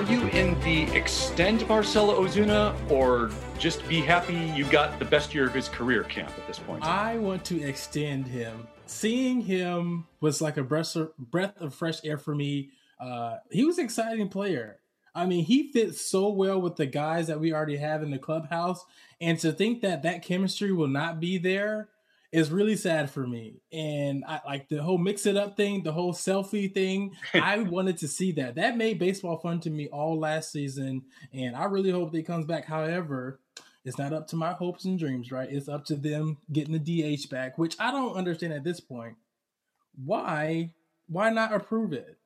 Are you in the extend Marcelo Ozuna or just be happy you got the best year of his career camp at this point? I want to extend him. Seeing him was like a breath of, breath of fresh air for me. Uh, he was an exciting player. I mean, he fits so well with the guys that we already have in the clubhouse. And to think that that chemistry will not be there is really sad for me. And I like the whole mix it up thing, the whole selfie thing. I wanted to see that. That made baseball fun to me all last season. And I really hope that comes back. However, it's not up to my hopes and dreams, right? It's up to them getting the DH back, which I don't understand at this point. Why? Why not approve it?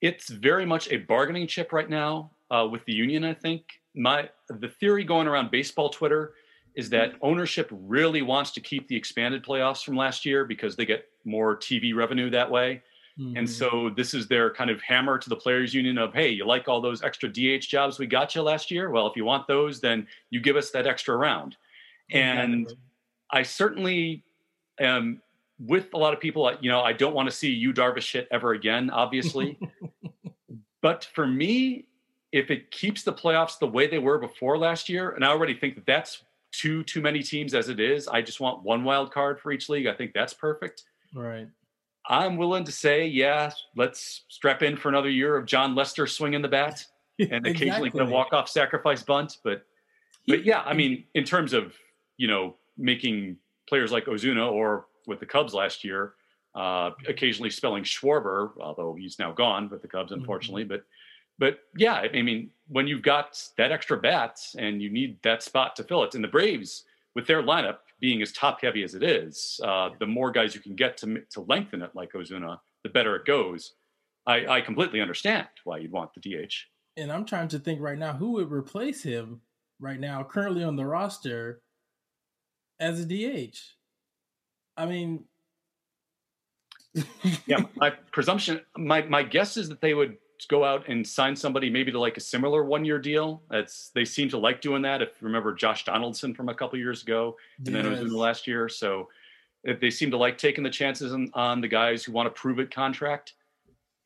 It's very much a bargaining chip right now uh, with the union. I think my the theory going around baseball Twitter is that ownership really wants to keep the expanded playoffs from last year because they get more TV revenue that way. Mm-hmm. And so this is their kind of hammer to the players union of, hey, you like all those extra DH jobs we got you last year? Well, if you want those, then you give us that extra round. And exactly. I certainly am with a lot of people. You know, I don't want to see Yu Darvish shit ever again, obviously. but for me, if it keeps the playoffs the way they were before last year, and I already think that that's too too many teams as it is. I just want one wild card for each league. I think that's perfect. Right. I'm willing to say, yeah, let's strap in for another year of Jon Lester swinging the bat and occasionally exactly. a walk off sacrifice bunt. But but yeah, I mean, in terms of you know making players like Ozuna or with the Cubs last year, uh, occasionally spelling Schwarber, although he's now gone with the Cubs, unfortunately. Mm-hmm. But but yeah, I mean, when you've got that extra bats and you need that spot to fill it, and the Braves with their lineup being as top heavy as it is, uh, the more guys you can get to to lengthen it like Ozuna, the better it goes. I, I completely understand why you'd want the DH. And I'm trying to think right now who would replace him right now, currently on the roster as a DH. I mean, yeah, my presumption, my my guess is that they would go out and sign somebody maybe to like a similar one year deal. That's they seem to like doing that. If you remember Josh Donaldson from a couple years ago, and yes. then it was in the last year. So they seem to like taking the chances on, on the guys who want to prove it contract.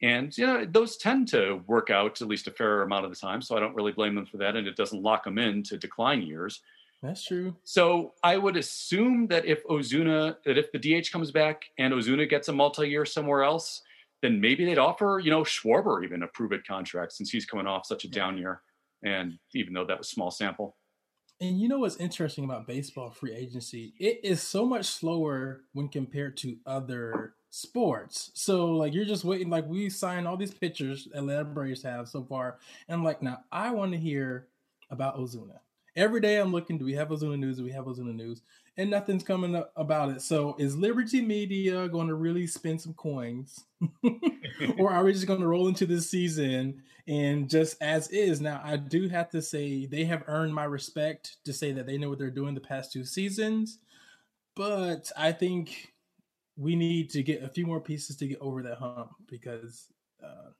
And you know, those tend to work out at least a fair amount of the time. So I don't really blame them for that. And it doesn't lock them in to decline years. That's true. So I would assume that if Ozuna, that if the DH comes back and Ozuna gets a multi-year somewhere else, then maybe they'd offer, you know, Schwarber even a prove it contract since he's coming off such a down year. And even though that was small sample. And you know what's interesting about baseball free agency? It is so much slower when compared to other sports. So like you're just waiting, like we signed all these pitchers Atlanta Braves have so far. And I'm like, now I want to hear about Ozuna. Every day I'm looking, do we have Ozuna news? Do we have Ozuna news? And nothing's coming up about it. So is Liberty Media going to really spend some coins, or are we just going to roll into this season and just as is? Now, I do have to say they have earned my respect to say that they know what they're doing the past two seasons, but I think we need to get a few more pieces to get over that hump because uh,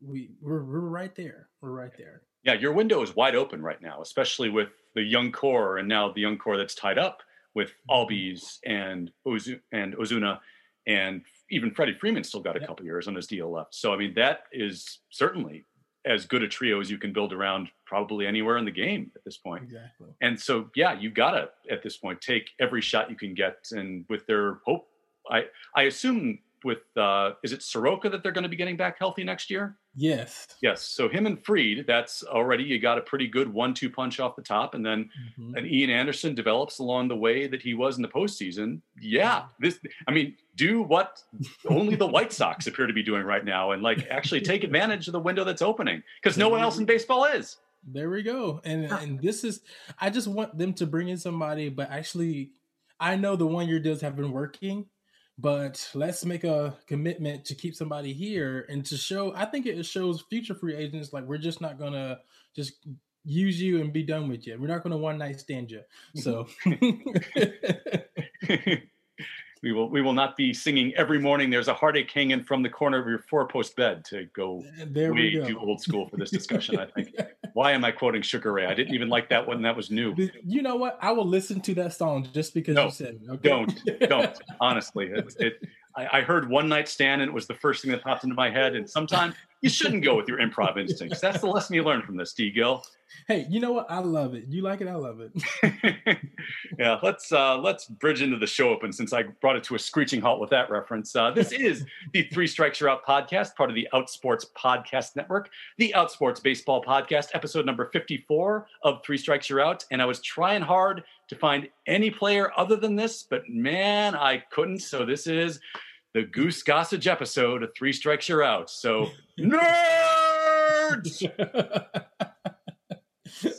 we we're, we're right there. We're right there. Yeah, your window is wide open right now, especially with the young core and now the young core that's tied up with mm-hmm. Albies and Ozu- and Ozuna, and even Freddie Freeman still got a couple years on his deal left. So I mean, that is certainly as good a trio as you can build around probably anywhere in the game at this point. Exactly. And so yeah, you gotta at this point take every shot you can get, and with their hope, I I assume with uh, is it Soroka that they're going to be getting back healthy next year? Yes. Yes. So him and Fried, that's already you got a pretty good one-two punch off the top, and then mm-hmm. an Ian Anderson develops along the way that he was in the postseason. Yeah, this. I mean, do what only the White Sox appear to be doing right now, and like actually take advantage of the window that's opening because no one else in baseball is. There we go. And and this is, I just want them to bring in somebody, but actually, I know the one-year deals have been working but let's make a commitment to keep somebody here and to show i think it shows future free agents like we're just not gonna just use you and be done with you we're not gonna one night stand you so we will we will not be singing every morning there's a heartache hanging from the corner of your four post bed to go uh, there way go. too old school for this discussion i think. Why am i quoting sugar ray? I didn't even like that one that was new. You know what? I will listen to that song just because no, you said it okay? don't don't honestly. It, it I, I, heard one night stand and it was the first thing that popped into my head and sometimes you shouldn't go with your improv instincts. That's the lesson you learned from this, D. Gill. Hey, you know what? I love it. You like it, I love it. yeah, let's uh, let's bridge into the show open since I brought it to a screeching halt with that reference. Uh, this is the Three Strikes You're Out podcast, part of the Outsports Podcast Network, the Outsports Baseball Podcast, episode number 54 of Three Strikes You're Out. And I was trying hard to find any player other than this, but man, I couldn't. So this is the Goose Gossage episode of Three Strikes You're Out. So nerds.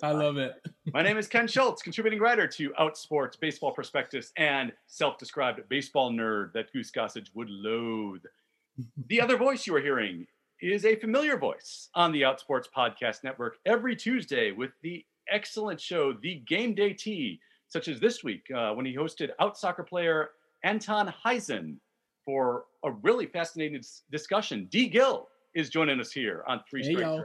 I love it. My name is Ken Schultz, contributing writer to Outsports, Baseball Prospectus, and self-described baseball nerd that Goose Gossage would loathe. The other voice you are hearing is a familiar voice on the Outsports Podcast Network every Tuesday with the excellent show, The Game Day Tea, such as this week uh, when he hosted out soccer player Anton Hysén for a really fascinating discussion. D. Gill is joining us here on Three Straight hey,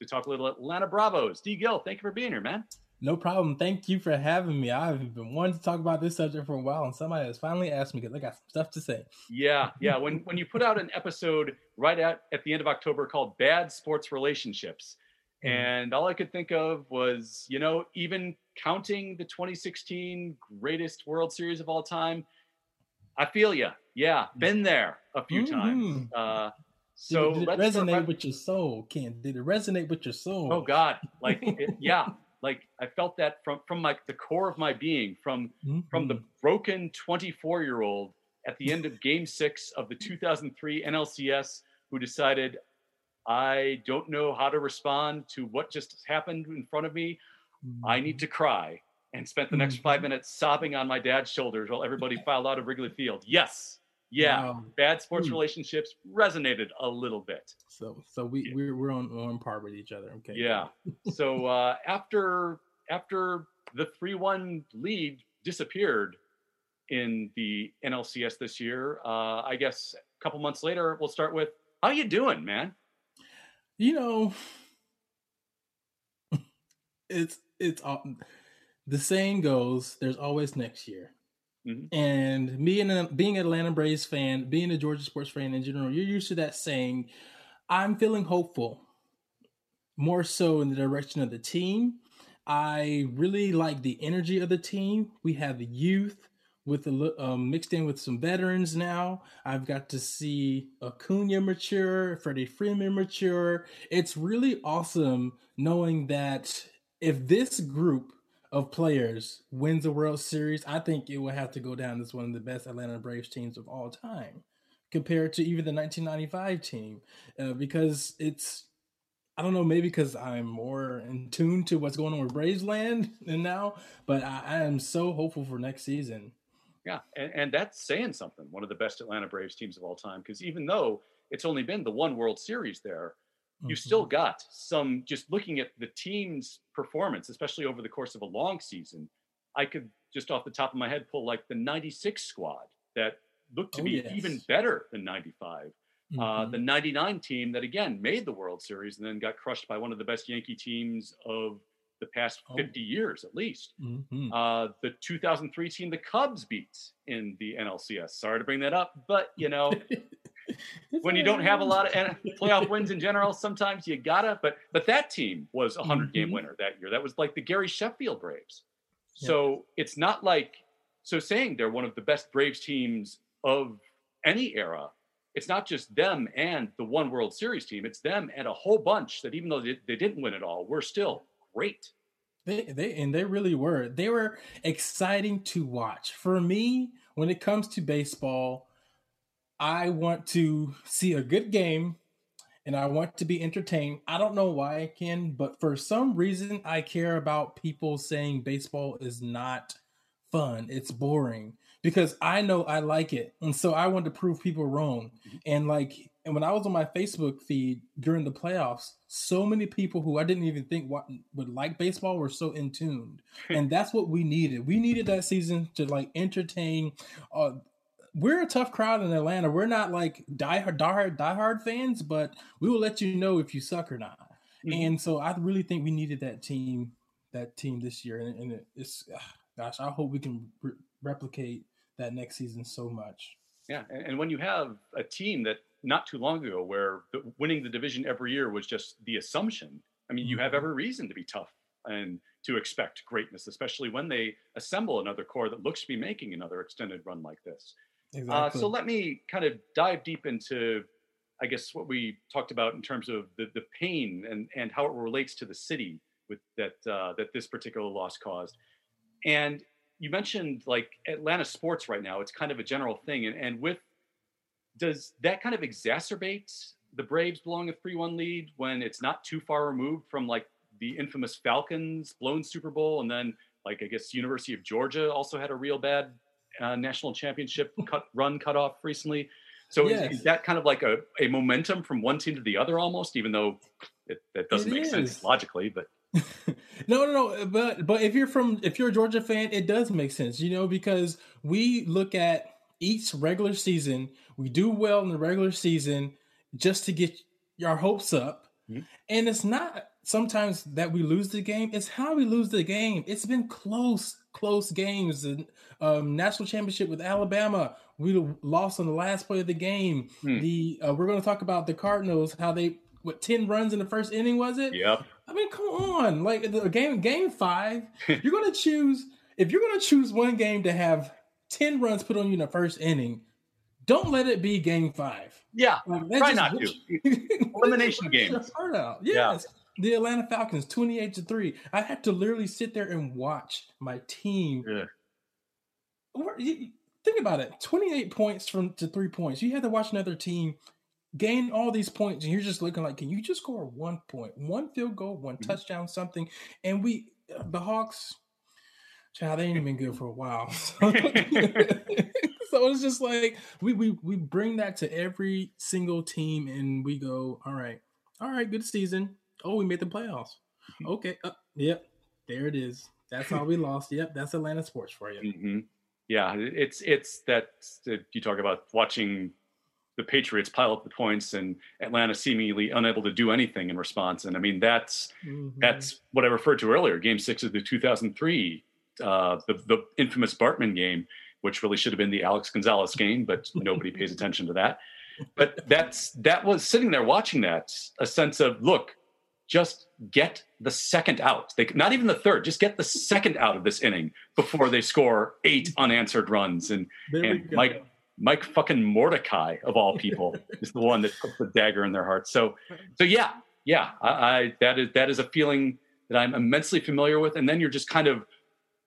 to talk a little Atlanta Bravos. D. Gill, thank you for being here, man. No problem. Thank you for having me. I've been wanting to talk about this subject for a while, and somebody has finally asked me because I got some stuff to say. Yeah, yeah. when when you put out an episode right at at the end of October called "Bad Sports Relationships," mm. and all I could think of was, you know, even counting the 2016 greatest World Series of all time. I feel you. Yeah, been there a few mm-hmm. times. Uh, so did, did it resonate with your soul, Ken? Did it resonate with your soul? Oh God, like it, yeah, like I felt that from from like the core of my being, from mm-hmm. from the broken 24 year old at the end of Game Six of the 2003 NLCS who decided I don't know how to respond to what just happened in front of me. Mm-hmm. I need mm-hmm. to cry, and spent the next five mm-hmm. minutes sobbing on my dad's shoulders while everybody filed out of Wrigley Field. Yes, yeah, wow. bad sports hmm. relationships resonated a little bit. So, so we yeah. we're, we're on on par with each other. Okay. Yeah. so uh, after after the three one lead disappeared in the NLCS this year, uh, I guess a couple months later we'll start with how you doing, man? You know, it's it's uh, the saying goes, "There's always next year." Mm-hmm. And me and being an Atlanta Braves fan, being a Georgia sports fan in general, you're used to that saying. I'm feeling hopeful, more so in the direction of the team. I really like the energy of the team. We have youth with a, um, mixed in with some veterans now. I've got to see Acuna mature, Freddie Freeman mature. It's really awesome knowing that if this group of players wins the World Series, I think it will have to go down as one of the best Atlanta Braves teams of all time, compared to even the 1995 team, uh, because it's I don't know, maybe because I'm more in tune to what's going on with Braves land than now, but I, I am so hopeful for next season. Yeah, and, and that's saying something. One of the best Atlanta Braves teams of all time, because even though it's only been the one World Series there, you mm-hmm. still got some just looking at the team's performance, especially over the course of a long season. I could just off the top of my head pull like the 96 squad that looked to oh, be yes. even better than 95. Mm-hmm. Uh, the 99 team that again made the World Series and then got crushed by one of the best Yankee teams of the past 50 oh. years at least. Mm-hmm. Uh, the 2003 team the Cubs beat in the NLCS. Sorry to bring that up, but you know, when you don't have a lot of playoff wins in general, sometimes you gotta. But but that team was a 100 game mm-hmm. winner that year. That was like the Gary Sheffield Braves. So yeah. it's not like so saying they're one of the best Braves teams of any era. It's not just them and the one World Series team. It's them and a whole bunch that even though they, they didn't win it all, were still great. They they and they really were. They were exciting to watch. For me, when it comes to baseball, I want to see a good game and I want to be entertained. I don't know why I can, but for some reason, I care about people saying baseball is not fun, it's boring because I know I like it. And so I want to prove people wrong. Mm-hmm. And like, and when I was on my Facebook feed during the playoffs, so many people who I didn't even think would like baseball were so in tuned. and that's what we needed. We needed that season to like entertain uh, we're a tough crowd in Atlanta. We're not like die diehard, diehard fans, but we will let you know if you suck or not. Mm-hmm. And so I really think we needed that team, that team this year. And, and it's, gosh, I hope we can re- replicate that next season so much. Yeah, and, and when you have a team that not too long ago where the, winning the division every year was just the assumption. I mean, you have Mhm. every reason to be tough and to expect greatness, especially when they assemble another core that looks to be making another extended run like this. Uh, so let me kind of dive deep into, I guess, what we talked about in terms of the, the pain and, and how it relates to the city with that uh, that this particular loss caused. And you mentioned like Atlanta sports right now; it's kind of a general thing. And, and with does that kind of exacerbate the Braves blowing a three-one lead when it's not too far removed from like the infamous Falcons blown Super Bowl, and then like I guess University of Georgia also had a real bad uh, national championship cut run cut off recently. So is- Yes. is, that kind of like a, a momentum from one team to the other almost, even though it, that doesn't It make sense logically, but no, no, no. But but if you're from if you're a Georgia fan, it does make sense, you know, because we look at each regular season, we do well in the regular season just to get our hopes up. Mhm. And it's not sometimes that we lose the game, it's how we lose the game. It's been close, close games. The um, national championship with Alabama, we lost on the last play of the game. Hmm. The uh, we're going to talk about the Cardinals, how they what ten runs in the first inning was it? yep. I mean, come on! Like the game, game five, you're gonna choose if you're gonna choose one game to have ten runs put on you in the first inning. Don't let it be game five. Yeah. Like, Try not to. Elimination rips your games. heart out. Yeah. The Atlanta Falcons, twenty-eight to three. I had to literally sit there and watch my team. Yeah. Think about it: twenty-eight points from to three points. You had to watch another team gain all these points, and you're just looking like, can you just score one point, one field goal, one Mhm. touchdown, something? And we, the Hawks, child, they ain't been good for a while. So, so it's just like we we we bring that to every single team, and we go, all right, all right, good season. Oh, we made the playoffs. Okay, uh, yep, there it is. That's how we lost. Yep, that's Atlanta sports for you. hmm Yeah, it's it's that that you talk about watching the Patriots pile up the points and Atlanta seemingly unable to do anything in response. And I mean, that's Mhm. that's what I referred to earlier. Game six of the 2003, uh, the the infamous Bartman game, which really should have been the Alex Gonzalez game, but nobody pays attention to that. But that's that was sitting there watching that a sense of look, just get the second out. They not even the third, just get the second out of this inning before they score eight unanswered runs. And and. Mike Mike fucking Mordecai of all people is the one that puts the dagger in their heart. So so yeah, yeah, I, I that is that is a feeling that I'm immensely familiar with. And then you're just kind of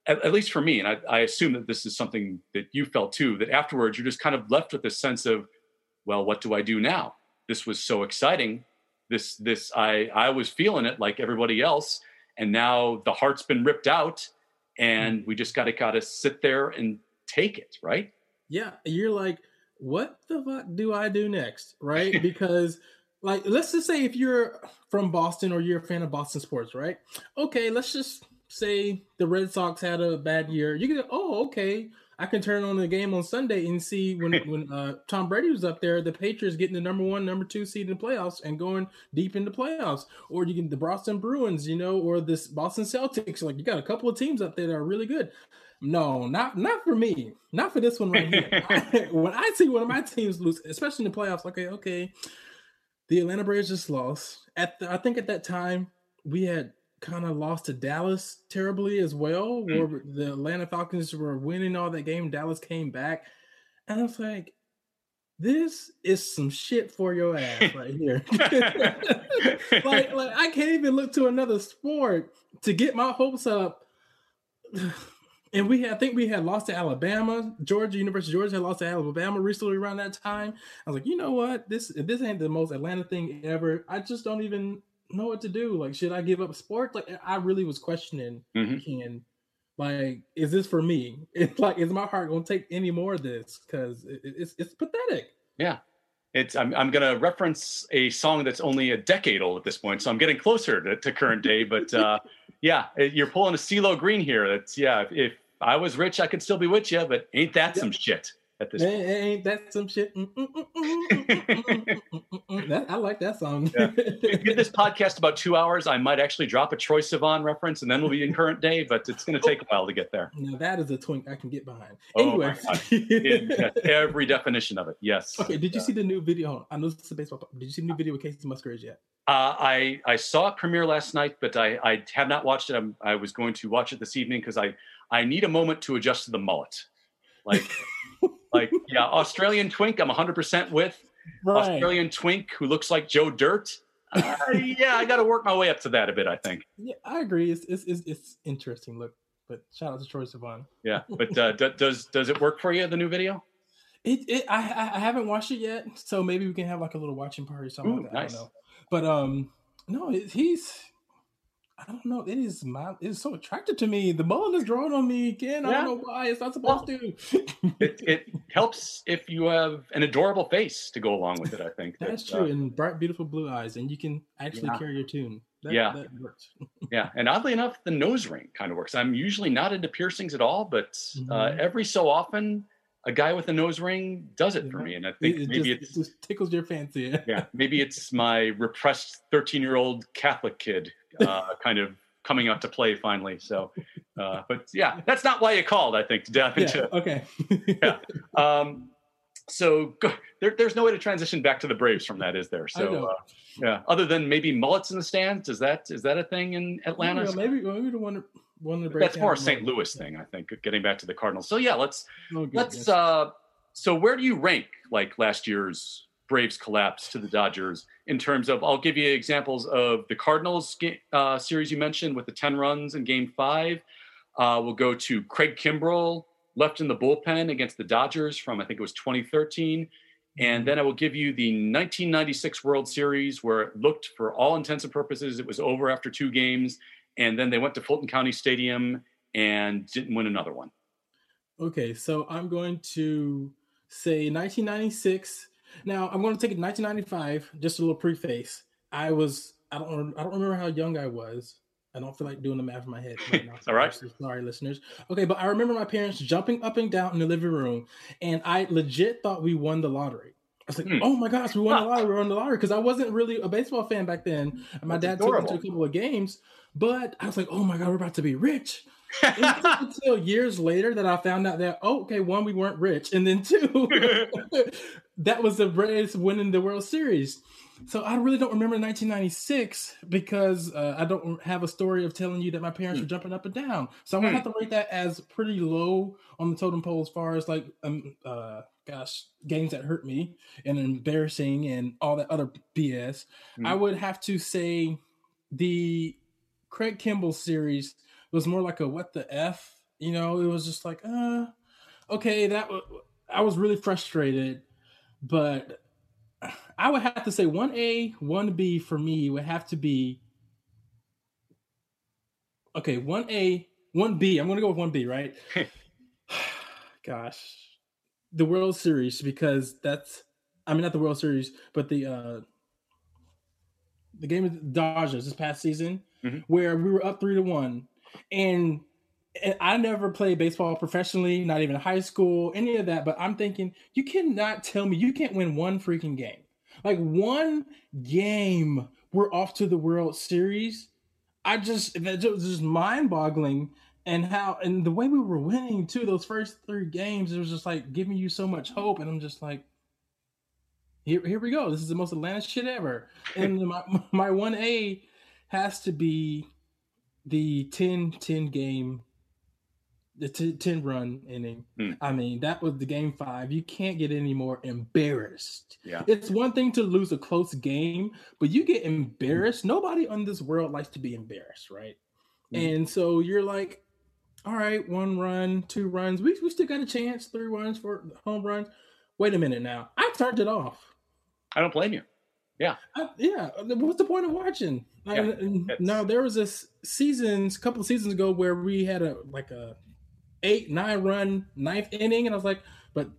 at, at least for me, and I, I assume that this is something that you felt too, that afterwards you're just kind of left with this sense of, well, what do I do now? This was so exciting. This this I I was feeling it like everybody else, and now the heart's been ripped out, and mm. we just gotta gotta sit there and take it, right? yeah, you're like, what the fuck do I do next? Right? Because, like, let's just say if you're from Boston or you're a fan of Boston sports, right? Okay, let's just say the Red Sox had a bad year. You can, oh, okay. I can turn on the game on Sunday and see when when uh, Tom Brady was up there, the Patriots getting the number one, number two seed in the playoffs and going deep into playoffs. Or you can the Boston Bruins, you know, or this Boston Celtics. Like you got a couple of teams up there that are really good. No, not not for me. Not for this one right here. when I see one of my teams lose, especially in the playoffs, okay, okay. The Atlanta Braves just lost. At the, I think at that time we had kind of lost to Dallas terribly as well, Mm. where the Atlanta Falcons were winning all that game. Dallas came back, and I was like, "This is some shit for your ass right here." like, like I can't even look to another sport to get my hopes up. And we had, I think we had lost to Alabama, Georgia, University Georgia had lost to Alabama recently around that time. I was like, you know what? This this ain't the most Atlanta thing ever. I just don't even know what to do. Like, should I give up sport? Like, I really was questioning, Mhm. Ken, like, is this for me? It's like, is my heart gonna take any more of this? Because it, it's it's pathetic. Yeah, it's I'm I'm gonna reference a song that's only a decade old at this point, so I'm getting closer to, to current day. But uh, yeah, you're pulling a CeeLo Green here. That's yeah. If, if I was rich, I could still be with you, but ain't that some shit? At this. Ain't, ain't that some shit? Mm, mm, mm, that, I like that song. Yeah. Give this podcast about two hours. I might actually drop a Troye Sivan reference, and then we'll be in current day. But it's going to take a while to get there. Now that is a twink I can get behind. Oh Anyway, Every definition of it. Yes. okay. Did you Yeah. see the new video? I know this is a baseball. Did you see the new video with Kacey Musgraves yet? Uh, I I saw it premiere last night, but I I have not watched it. I'm, I was going to watch it this evening because I I need a moment to adjust to the mullet. Like like yeah, Australian twink. I'm 100 percent with Australian twink who looks like Joe Dirt. Uh, yeah, I got to work my way up to that a bit. I think. Yeah, I agree. It's it's it's, it's interesting. Look, but shout out to Troye Sivan. Yeah, but uh, d- does does it work for you? The new video? It, it I I I haven't watched it yet, so maybe we can have like a little watching party or something Ooh, like that. nice. I don't know. But um, no, it, he's. I don't know. It is my. It's so attractive to me. The mullet is drawn on me again. I Yeah. don't know why. It's not supposed to. It, it helps if you have an adorable face to go along with it. I think That's That, true. uh, and bright, beautiful blue eyes, and you can actually Yeah. carry your tune. That, Yeah. that works. Yeah, and oddly enough, the nose ring kind of works. I'm usually not into piercings at all, but uh, Mhm. every so often, a guy with a nose ring does it for me, and I think it maybe just, it's it just tickles your fancy. yeah, maybe it's my repressed 13 year old Catholic kid uh, kind of coming out to play finally. So, uh, but yeah, that's not why you called. I think to dive Yeah, into. okay. Yeah. Um, so go, there, there's no way to transition back to the Braves from that, is there? So uh, yeah, other than maybe mullets in the stands, is that is that a thing in Atlanta? Well, maybe maybe the one one of the That's more a St. Louis thing, I think. Getting back to the Cardinals. So yeah, let's Oh, let's. yes. uh So where do you rank like last year's Braves collapse to the Dodgers in terms of? I'll give you examples of the Cardinals uh, series you mentioned with the ten runs in Game Five. Uh, we'll go to Craig Kimbrel left in the bullpen against the Dodgers from I think it was 2013. And then I will give you the 1996 World Series, where it looked, for all intents and purposes, it was over after two games. And then they went to Fulton County Stadium and didn't win another one. Okay, so I'm going to say 1996. Now I'm going to take it 1995. Just a little preface. I was I don't I don't remember how young I was. I don't feel like doing the math in my head. Right now. All right. Sorry, listeners. Okay, but I remember my parents jumping up and down in the living room, and I legit thought we won the lottery. I was like, Hmm. "Oh my gosh, we won the lottery! We won the lottery!" Because I wasn't really a baseball fan back then. And my That's dad took me to a couple of games, but I was like, "Oh my god, we're about to be rich!" until years later that I found out that oh, okay, one, we weren't rich, and then two, that was the Braves winning the World Series. So I really don't remember 1996 because uh, I don't have a story of telling you that my parents were jumping up and down. So I'm gonna Hmm. have to rate that as pretty low on the totem pole as far as like um uh gosh games that hurt me and embarrassing and all that other BS. Hmm. I would have to say the Craig Kimbrel series was more like a what the f. You know, it was just like uh okay that w- I was really frustrated, but I would have to say one A, one B for me would have to be okay. One A, one B. I'm gonna go with one B, right? Gosh, the World Series because that's I mean not the World Series, but the uh the game of the Dodgers this past season Mhm. where we were up three to one, and and I never played baseball professionally, not even high school, any of that. But I'm thinking, you cannot tell me you can't win one freaking game. Like one game, we're off to the World Series. I just that was just mind boggling. And how and the way we were winning too, those first three games, it was just like giving you so much hope. And I'm just like, here, here we go. This is the most Atlanta shit ever. And my my one A has to be the 10-10 game the t- 10 run inning. Hmm. I mean, that was the game five. You can't get any more embarrassed. Yeah. It's one thing to lose a close game, but you get embarrassed. Nobody on this world likes to be embarrassed, right? Hmm. And so you're like, all right, one run, two runs. We, we still got a chance, three runs for home runs. Wait a minute now. I turned it off. I don't blame you. I, yeah, what's the point of watching? I- Yeah, it's- now there was this seasons, a couple of seasons ago, where we had a like a eight nine run ninth inning, and I was like, but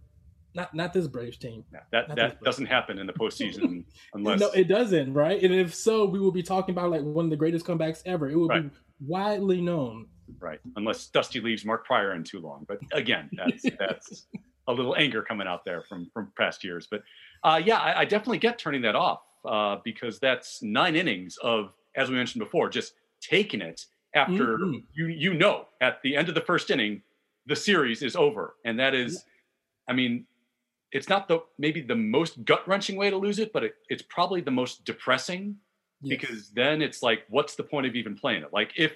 not not this Braves team. That Not that doesn't happen in the postseason unless No, it doesn't, right? And if so, we will be talking about like one of the greatest comebacks ever. It will Right. be widely known. right unless Dusty leaves Mark Prior in too long. But again, that's that's a little anger coming out there from from past years. But uh, yeah, I, I, definitely get turning that off uh, because that's nine innings of, as we mentioned before, just taking it after mm-hmm. you you know at the end of the first inning the series is over, and that is, I mean, it's not the maybe the most gut wrenching way to lose it, but it, it's probably the most depressing yes. because then it's like, what's the point of even playing it? Like if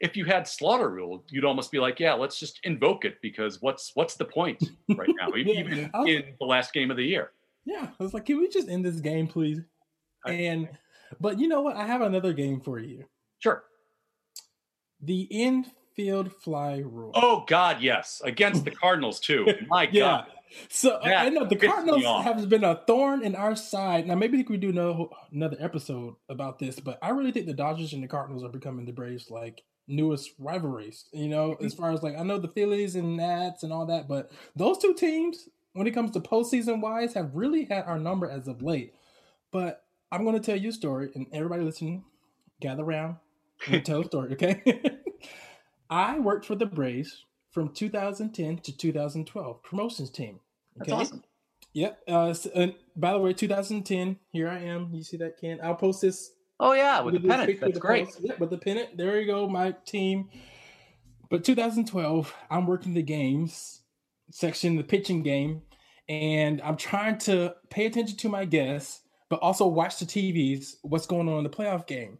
if you had slaughter rule, you'd almost be like, yeah, let's just invoke it because what's what's the point right now, yeah, even was, in the last game of the year. Yeah, I was like, can we just end this game, please? And but you know what? I have another game for you. Sure. The infield fly rule. Oh God, yes, against the Cardinals too. My yeah. God. So that I know the Cardinals have been a thorn in our side. Now maybe we could do no, another episode about this, but I really think the Dodgers and the Cardinals are becoming the Braves like newest rivalries. You know, mm-hmm. as far as like I know the Phillies and Nats and all that, but those two teams, when it comes to postseason wise, have really had our number as of late. But I'm going to tell you a story, and everybody listening, gather around and tell a story, okay? I worked for the Braves from 2010 to 2012, promotions team. Okay? That's awesome. Yep. Uh, so, and by the way, 2010. Here I am. You see that, Ken? I'll post this Oh yeah, with, with the pennant. That's great. Yeah, with the pennant. There you go, my team. But 2012, I'm working the games section, the pitching game, and I'm trying to pay attention to my guests, but also watch the TVs, what's going on in the playoff game.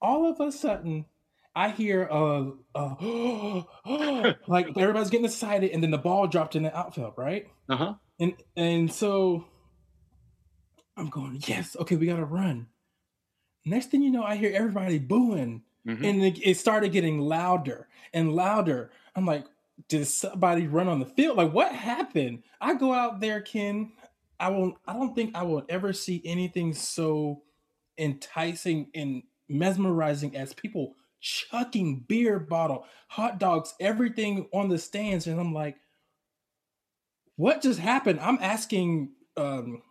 All of a sudden, I hear uh, uh like everybody's getting excited, and then the ball dropped in the outfield, right? Uh huh. And and so I'm going, yes, okay, we got to run. Next thing you know, I hear everybody booing, mm-hmm. and it, it started getting louder and louder. I'm like, did somebody run on the field? Like, what happened? I go out there, Ken. I will. I don't think I will ever see anything so enticing and mesmerizing as people chucking beer bottle, hot dogs, everything on the stands, and I'm like, what just happened? I'm asking um,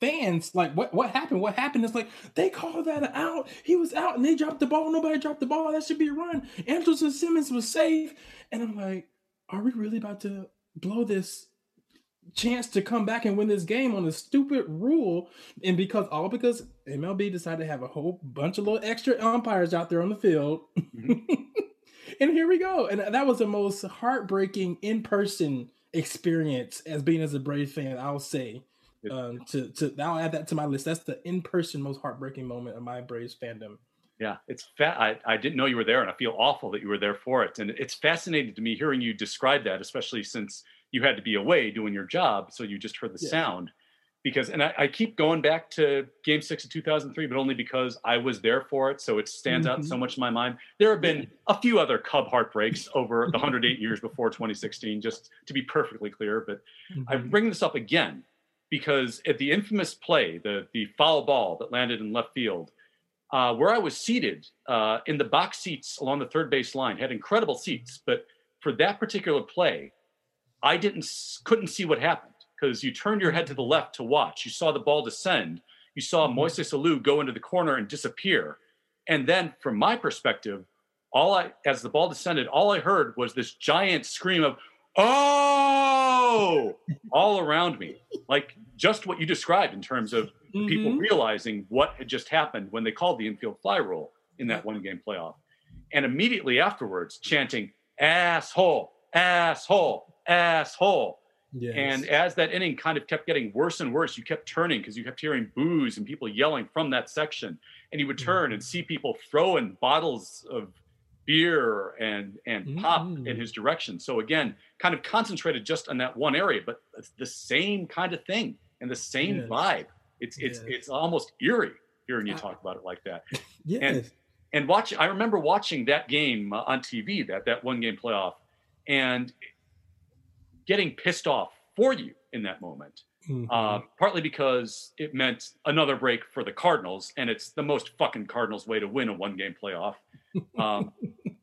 fans like what what happened? What happened? It's like they called that out. He was out and they dropped the ball. Nobody dropped the ball. That should be a run. Andrelton Simmons was safe. And i'm like are we really about to blow this chance to come back and win this game on a stupid rule and because all because mlb decided to have a whole bunch of little extra umpires out there on the field mm-hmm. and here we go and that was the most heartbreaking in-person experience as being as a brave fan i'll say um, to to I'll add that to my list. That's the in person most heartbreaking moment of my Braves fandom. Yeah, it's fat. I, I didn't know you were there, and I feel awful that you were there for it. And it's fascinating to me hearing you describe that, especially since you had to be away doing your job, so you just heard the yeah. sound. Because, and I, I, keep going back to Game Six of 2003, but only because I was there for it, so it stands mm-hmm. out so much in my mind. There have been a few other Cub heartbreaks over the 108 years before 2016, just to be perfectly clear. But mm-hmm. I bring this up again because at the infamous play, the the foul ball that landed in left field, uh, where I was seated uh, in the box seats along the third base line, had incredible seats, but for that particular play, I didn't couldn't see what happened because you turned your head to the left to watch. You saw the ball descend. You saw mm-hmm. Moises Alou go into the corner and disappear. And then, from my perspective, all I as the ball descended, all I heard was this giant scream of oh all around me like just what you described in terms of mm-hmm. people realizing what had just happened when they called the infield fly rule in that one game playoff and immediately afterwards chanting asshole asshole asshole yes. and as that inning kind of kept getting worse and worse you kept turning because you kept hearing boos and people yelling from that section and you would turn mm-hmm. and see people throwing bottles of beer and and mm-hmm. pop in mm. his direction. So again, kind of concentrated just on that one area, but it's the same kind of thing and the same yes. vibe. It's it's yes. it's almost eerie hearing you talk about it like that. yes. And and watch I remember watching that game uh, on TV, that that one game playoff and getting pissed off for you in that moment. Mm-hmm. Uh, partly because it meant another break for the Cardinals, and it's the most fucking Cardinals way to win a one game playoff. Um,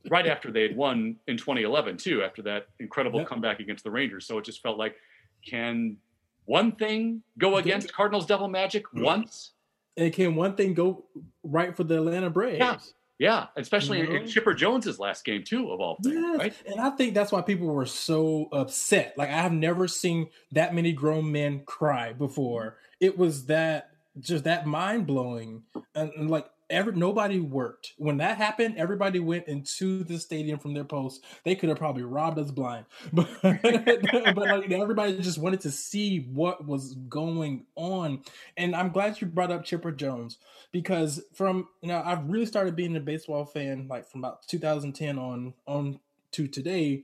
right after they had won in 2011 too, after that incredible yep. comeback against the Rangers. So it just felt like, can one thing go against Cardinals Devil Magic once? And can one thing go right for the Atlanta Braves? Yeah. Yeah, especially in, in? Mm-hmm. Chipper Jones's last game too, of all things, Yes. right? And I think that's why people were so upset. Like I have never seen that many grown men cry before. Mm-hmm. It was that just that mind blowing, and, and like every nobody worked when that happened. Everybody went into the stadium from their posts. They could have probably robbed us blind, but but like everybody just wanted to see what was going on. And I'm glad you brought up Chipper Jones because from you I've really started being a baseball fan like from about 2010 on on to today,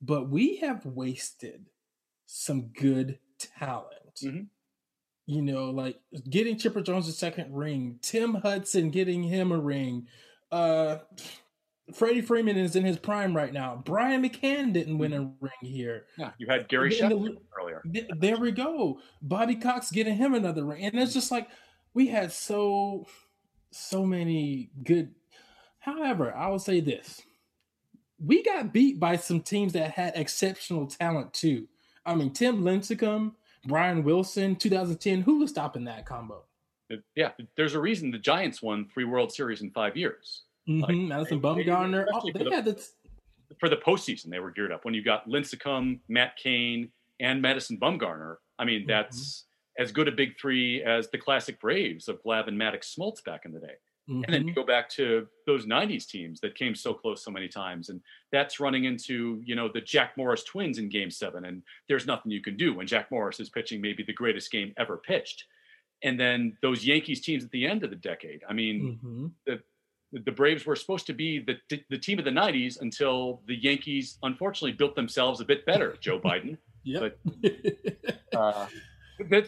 but we have wasted some good talent. Mhm. You know, like getting Chipper Jones a second ring, Tim Hudson getting him a ring. Uh Freddie Freeman is in his prime right now. Brian McCann didn't win a ring here. Yeah, you had Gary In the- Sheffield earlier. Th- There we go. Bobby Cox getting him another ring. And it's just like we had so so many good however, I will say this. We got beat by some teams that had exceptional talent too. I mean, Tim Lincecum, Brian Wilson, 2010. Who was stopping that combo? Yeah, there's a reason the Giants won three World Series in five years. Mm-hmm. Madison they- they- Bumgarner. Oh, especially for they the- this. For the postseason, they were geared up. When you got Lincecum, Matt Cain, and Madison Bumgarner, I mean, Mm-hmm. that's as good a big three as the classic Braves of Glavine, Maddux, Smoltz back in the day. And then you go back to those 90s teams that came so close so many times. And that's running into, you know, the Jack Morris twins in game seven. And there's nothing you can do when Jack Morris is pitching maybe the greatest game ever pitched. And then those Yankees teams at the end of the decade. I mean, Mhm. the the Braves were supposed to be the the team of the 90s until the Yankees unfortunately built themselves a bit better, Joe Biden. Yep. Uh,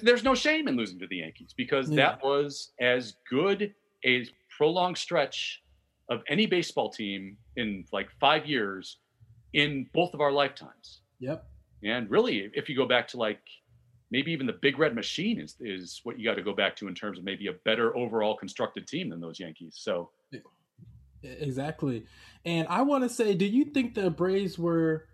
there's no shame in losing to the Yankees because that was as good a prolonged stretch of any baseball team in like five years in both of our lifetimes. yep. And really, if you go back to like maybe even the Big Red Machine is is what you got to go back to in terms of maybe a better overall constructed team than those Yankees. So Exactly. And I want to say, do you think the Braves were,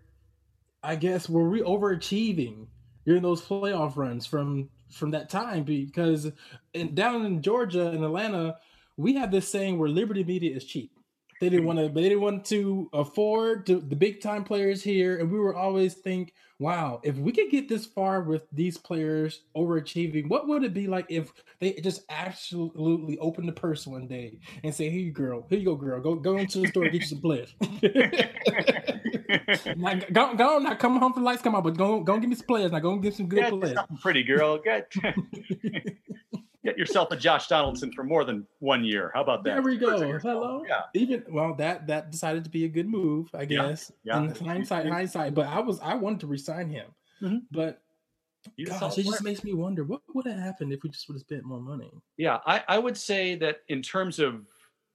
I guess, were we overachieving during those playoff runs from from that time? Because in, down in Georgia and Atlanta, we have this saying where Liberty Media is cheap. They didn't want to. But they didn't want to afford to, the big time players here, and we were always think, "Wow, if we could get this far with these players overachieving, what would it be like if they just absolutely open the purse one day and say, "Here you girl, here you go, girl, go go into the store and get you some players." now, go, go, now come home for the lights come on, but go go give me some players. Now go and get some good get players. something pretty girl. Get get yourself a Josh Donaldson for more than one year. How about that? There we go. Hello. Yeah. Even well, that that decided to be a good move, I guess. yeah. In hindsight, hindsight. But I was I wanted to resign him. Mhm. But You gosh, saw it just makes me wonder what would have happened if we just would have spent more money. Yeah, I, I would say that in terms of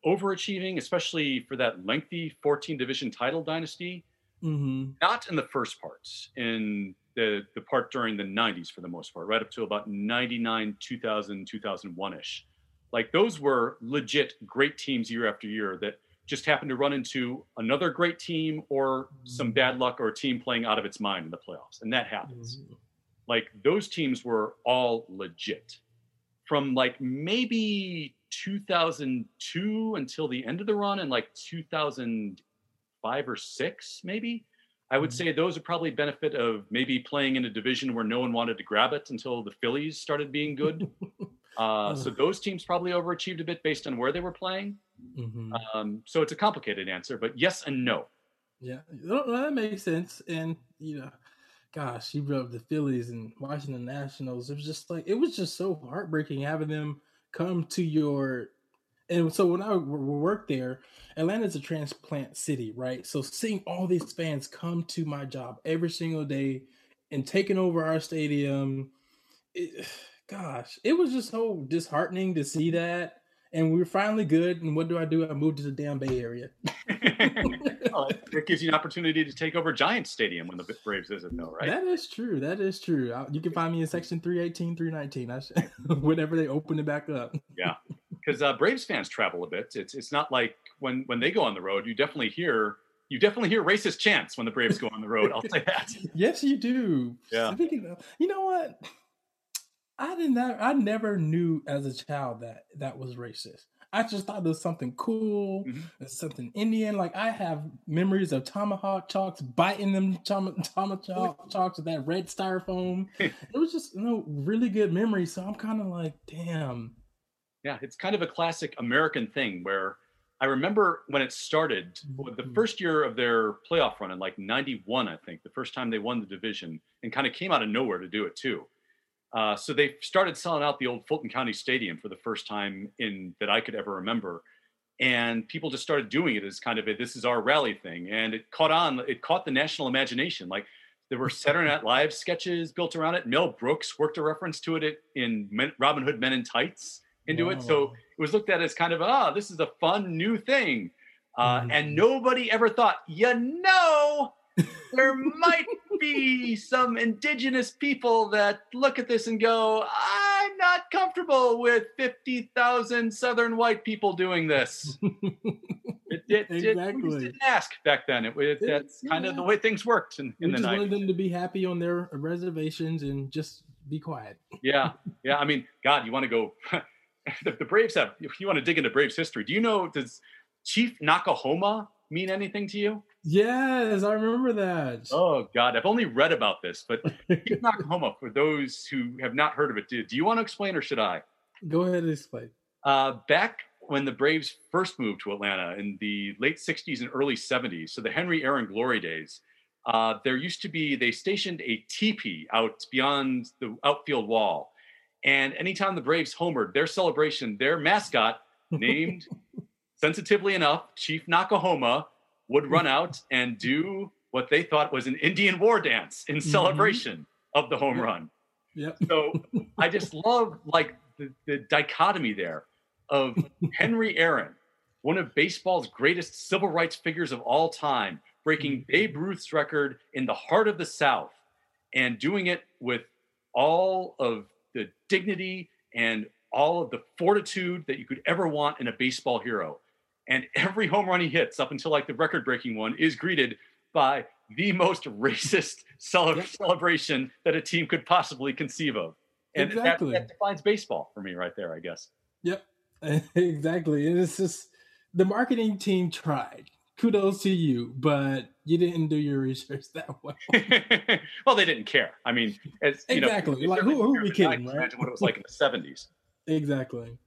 overachieving, especially for that lengthy 14 division title dynasty, Mm-hmm. not in the first parts, in the, the part during the 90s for the most part, right up to about 99, 2000, 2001 ish. Like those were legit great teams year after year that just happened to run into another great team or some bad luck or a team playing out of its mind in the playoffs. And that happens. Mm-hmm. like those teams were all legit from like maybe 2002 until the end of the run and like 2005 or 6 maybe i would Mhm. say those are probably benefit of maybe playing in a division where no one wanted to grab it until the phillies started being good uh, so those teams probably overachieved a bit based on where they were playing Mm-hmm. um, so it's a complicated answer but yes and no Yeah, that makes sense. And you know, gosh, you brought up the Phillies and Washington Nationals. It was just like it was just so heartbreaking having them come to your. And so when I worked there, Atlanta's a transplant city, right? So seeing all these fans come to my job every single day and taking over our stadium, it, gosh, it was just so disheartening to see that. And we were finally good. And what do I do? I moved to the damn Bay Area. Well, it gives you an opportunity to take over Giants stadium when the braves visit though right That is true. That is true. I- You can find me in section 318, 319. I sh- whenever they open it back up. Because uh, Braves fans travel a bit. It's it's not like when when they go on the road, you definitely hear you definitely hear racist chants when the Braves go on the road. I'll say that. Yes, you do. Yeah. Speaking of, you know what? I did not. I never knew as a child that that was racist. I just thought it was something cool, mm-hmm. something Indian. Like I have memories of tomahawk chalks biting them tom- tomahawk chalks with that red styrofoam. it was just you know really good memories. So I'm kind of like, damn. Yeah, it's kind of a classic American thing where I remember when it started, the mm-hmm. first year of their playoff run in like 91, I think, the first time they won the division and kind of came out of nowhere to do it too. Uh, so they started selling out the old Fulton County Stadium for the first time in that I could ever remember. And people just started doing it as kind of a this is our rally thing. And it caught on, it caught the national imagination. Like there were Saturday Night Live sketches built around it. Mel Brooks worked a reference to it in Robin Hood Men in Tights into it. So it was looked at as kind of, ah, oh, this is a fun new thing. Uh, mm-hmm. And nobody ever thought, you know, there might be some indigenous people that look at this and go, I'm not comfortable with 50,000 Southern white people doing this. it, it, exactly. It, didn't ask back then. It, it that's yeah. kind of the way things worked in, in we the just 90s. wanted them to be happy on their reservations and just be quiet. yeah. Yeah. I mean, God, you want to go. the, the Braves have, if you want to dig into Braves history, do you know, does Chief Noc-A-Homa mean anything to you? Yes, I remember that. Oh God, I've only read about this, but Chief Noc-A-Homa, for those who have not heard of it, do, do you want to explain or should I? Go ahead and explain. Uh, back when the Braves first moved to Atlanta in the late 60s and early 70s, so the Henry Aaron glory days, uh, there used to be, they stationed a teepee out beyond the outfield wall. And anytime the Braves homered, their celebration, their mascot, named sensitively enough, Chief Noc-A-Homa, would run out and do what they thought was an Indian war dance in mm-hmm. celebration mm-hmm. of the home run. Yep. So I just love like the, the dichotomy there of Henry Aaron, one of baseball's greatest civil rights figures of all time, breaking mm-hmm. Babe Ruth's record in the heart of the South and doing it with all of the dignity and all of the fortitude that you could ever want in a baseball hero. And every home run he hits up until like the record breaking one is greeted by the most racist cele- celebration that a team could possibly conceive of. And exactly. that, that, defines baseball for me right there i guess. Yep. Exactly. And it's just the marketing team tried kudos to you but you didn't do your research that way well they didn't care i mean as, exactly know, like who, who are we kidding right? imagine what it was like in the 70s exactly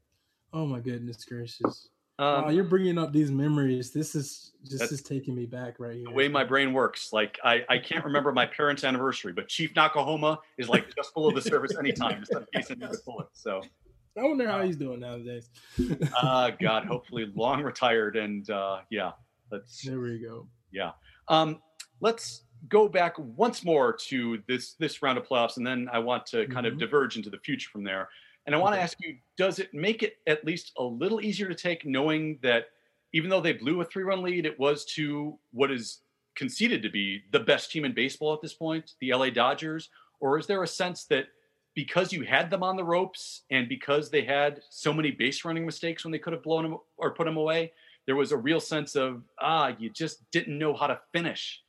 oh my goodness gracious um, wow, you're bringing up these memories. This is just is taking me back right here. The way my brain works, like I, I can't remember my parents' anniversary, but Chief Noc-A-Homa is like just below the surface anytime instead of piece the bullet. So I wonder how he's doing nowadays. uh God, hopefully long retired and uh yeah. There we go. Yeah. Um let's go back once more to this this round of playoffs and then I want to kind mm-hmm. of diverge into the future from there. And I want to ask you, does it make it at least a little easier to take knowing that even though they blew a three run lead, it was to what is conceded to be the best team in baseball at this point, the LA Dodgers? Or is there a sense that because you had them on the ropes and because they had so many base running mistakes when they could have blown them or put them away, there was a real sense of, ah, you just didn't know how to finish?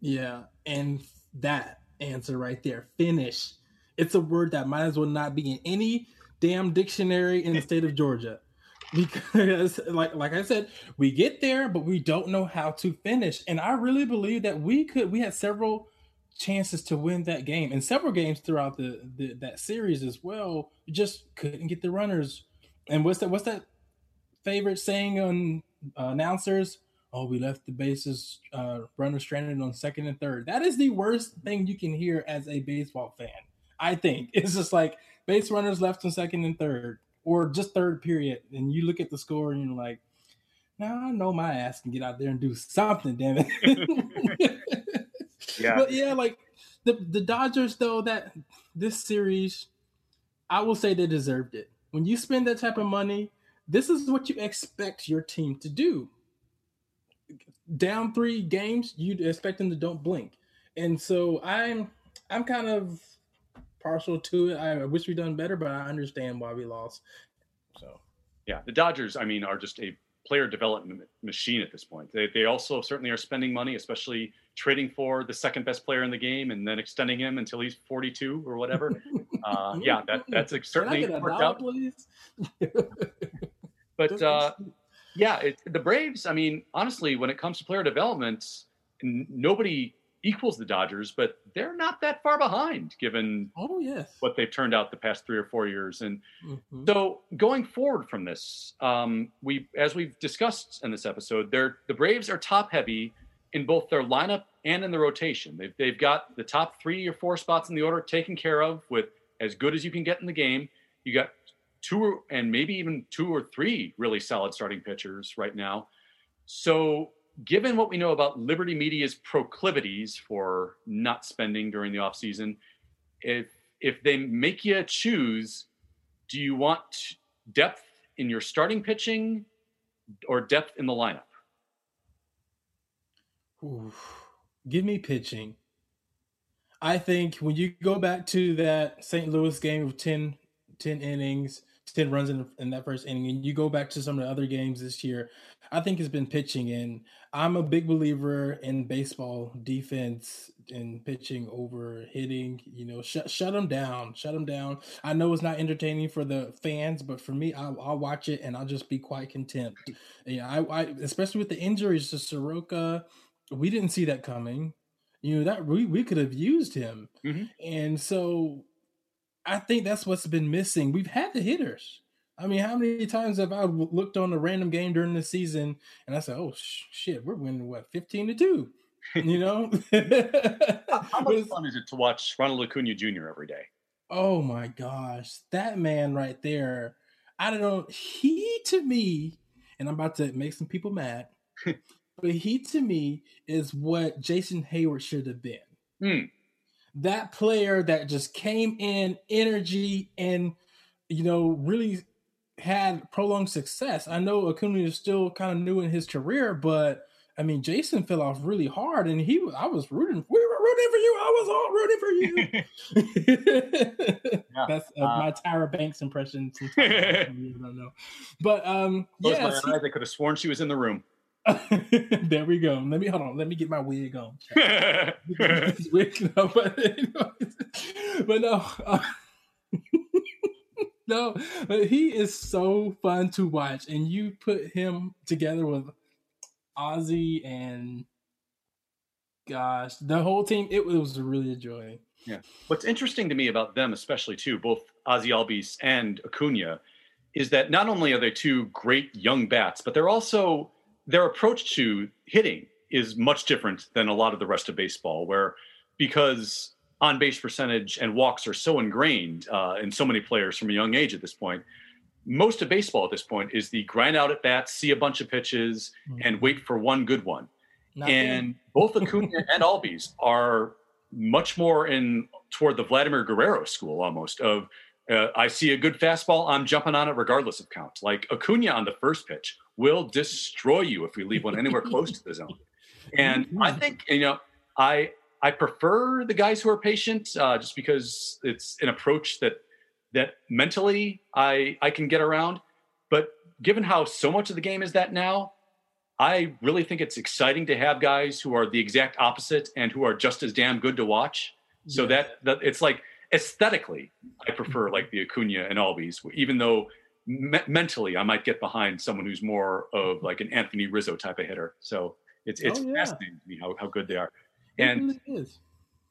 Yeah. And that answer right there, finish it's a word that might as well not be in any damn dictionary in the state of Georgia. Because like like I said, we get there, but we don't know how to finish. And I really believe that we could we had several chances to win that game and several games throughout the, the that series as well. We just couldn't get the runners. And what's that what's that favorite saying on uh, announcers? Oh, we left the bases uh, runners stranded on second and third. That is the worst thing you can hear as a baseball fan. I think it's just like base runners left on second and third, or just third period, and you look at the score and you're like, "Now I know my ass can get out there and do something, damn it." yeah, but yeah, like the the Dodgers though that this series, I will say they deserved it. When you spend that type of money, this is what you expect your team to do. Down three games, you'd expect them to don't blink, and so I'm I'm kind of partial to it. I wish we'd done better, but I understand why we lost. So, yeah, the Dodgers, I mean, are just a player development machine at this point. They, they also certainly are spending money, especially trading for the second best player in the game and then extending him until he's 42 or whatever. uh, yeah, that that's certainly worked out. Please? But uh, yeah, it, the Braves. I mean, honestly, when it comes to player development, nobody equals the Dodgers, but they're not that far behind given oh yes what they've turned out the past three or four years. And mm-hmm. so going forward from this, um, we as we've discussed in this episode, they're the Braves are top heavy in both their lineup and in the rotation. They've they've got the top three or four spots in the order taken care of with as good as you can get in the game. You got two and maybe even two or three really solid starting pitchers right now. So given what we know about Liberty Media's proclivities for not spending during the offseason, if if they make you choose, do you want depth in your starting pitching or depth in the lineup? Oof. Give me pitching. I think when you go back to that St. Louis game of 10, 10 innings, 10 runs in, in that first inning, and you go back to some of the other games this year, I think it's been pitching. And I'm a big believer in baseball defense and pitching over hitting. You know, shut shut them down, shut them down. I know it's not entertaining for the fans, but for me, I'll, I'll watch it and I'll just be quite content. Yeah, I, I especially with the injuries to Soroka, we didn't see that coming. You know that we we could have used him, mm-hmm. and so I think that's what's been missing. We've had the hitters. I mean, how many times have I looked on a random game during the season and I said, "Oh sh- shit, we're winning what fifteen to two," you know? how much fun is it to watch Ronald Acuna Jr. every day? Oh my gosh, that man right there! I don't know. He to me, and I'm about to make some people mad, but he to me is what Jason Heyward should have been. Mm. That player that just came in energy and you know really had prolonged success. I know Acuna is still kind of new in his career, but I mean, Jason fell off really hard, and he I was rooting. We were rooting for you. I was all rooting for you. yeah. That's uh, uh, my Tyra Banks impression. I don't know, but um, yeah, they could have sworn she was in the room. there we go. Let me hold on. Let me get my wig on. wig, no, but, but no. Uh, no, but he is so fun to watch, and you put him together with Ozzy and gosh, the whole team. It, was really a joy. Yeah. What's interesting to me about them, especially too, both Ozzy Albies and Acuna, is that not only are they two great young bats, but they're also their approach to hitting is much different than a lot of the rest of baseball, where because on base percentage and walks are so ingrained uh, in so many players from a young age at this point. Most of baseball at this point is the grind out at bats, see a bunch of pitches, mm-hmm. and wait for one good one. Not and both Acuna and Albies are much more in toward the Vladimir Guerrero school almost of uh, I see a good fastball, I'm jumping on it regardless of count. Like Acuna on the first pitch will destroy you if we leave one anywhere close to the zone. And I mm-hmm. think you know I I prefer the guys who are patient, uh, just because it's an approach that that mentally I I can get around. But given how so much of the game is that now, I really think it's exciting to have guys who are the exact opposite and who are just as damn good to watch. So that that it's like aesthetically, I prefer like the Acuna and Albies, even though me- mentally I might get behind someone who's more of like an Anthony Rizzo type of hitter. So it's it's oh, yeah. fascinating to me how, how good they are and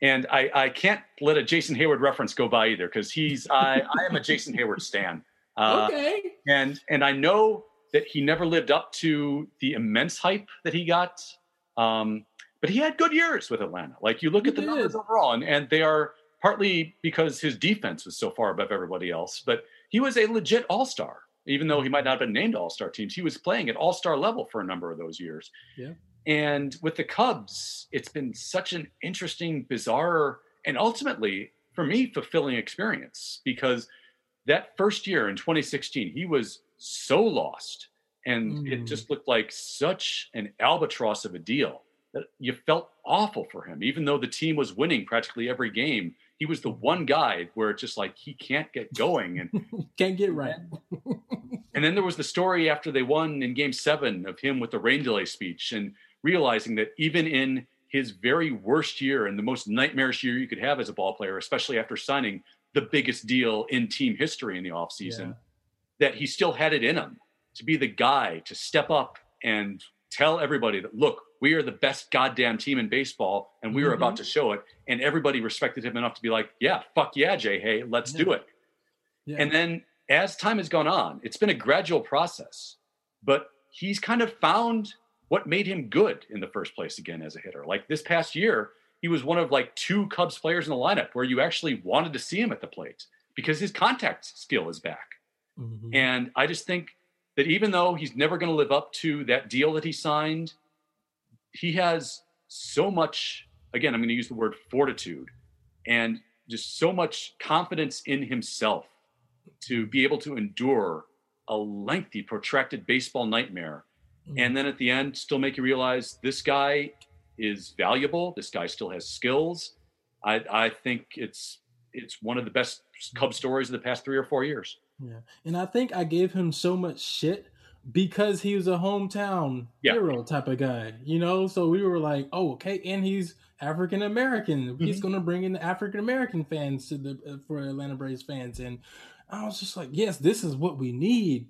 and I, I can't let a Jason Heyward reference go by either because he's I, I am a Jason Heyward stan. Uh, okay. And and I know that he never lived up to the immense hype that he got. Um, but he had good years with Atlanta. Like you look he at the did. numbers overall, and, and they are partly because his defense was so far above everybody else. But he was a legit all star, even though he might not have been named all star teams. He was playing at all star level for a number of those years. Yeah. And with the Cubs, it's been such an interesting, bizarre, and ultimately, for me, fulfilling experience because that first year in 2016, he was so lost. And mm. it just looked like such an albatross of a deal that you felt awful for him. Even though the team was winning practically every game, he was the one guy where it's just like he can't get going and can't get right. and then there was the story after they won in game seven of him with the rain delay speech. And realizing that even in his very worst year and the most nightmarish year you could have as a ball player, especially after signing the biggest deal in team history in the offseason, yeah. that he still had it in him to be the guy to step up and tell everybody that look, we are the best goddamn team in baseball, and we were mm-hmm. about to show it. And everybody respected him enough to be like, yeah, fuck yeah, Jay, hey, let's yeah. do it. Yeah. And then as time has gone on, it's been a gradual process, but he's kind of found what made him good in the first place again as a hitter. Like this past year, he was one of like two Cubs players in the lineup where you actually wanted to see him at the plate because his contact skill is back. Mm-hmm. And I just think that even though he's never going to live up to that deal that he signed, he has so much, again, I'm going to use the word fortitude and just so much confidence in himself to be able to endure a lengthy, protracted baseball nightmare. Mm-hmm. And then at the end, still make you realize this guy is valuable. This guy still has skills. I, I think it's it's one of the best Cub stories of the past three or four years. Yeah, and I think I gave him so much shit because he was a hometown yeah. hero type of guy, you know. So we were like, oh, okay, and he's African American. Mm-hmm. He's going to bring in the African American fans to the uh, for Atlanta Braves fans, and I was just like, yes, this is what we need.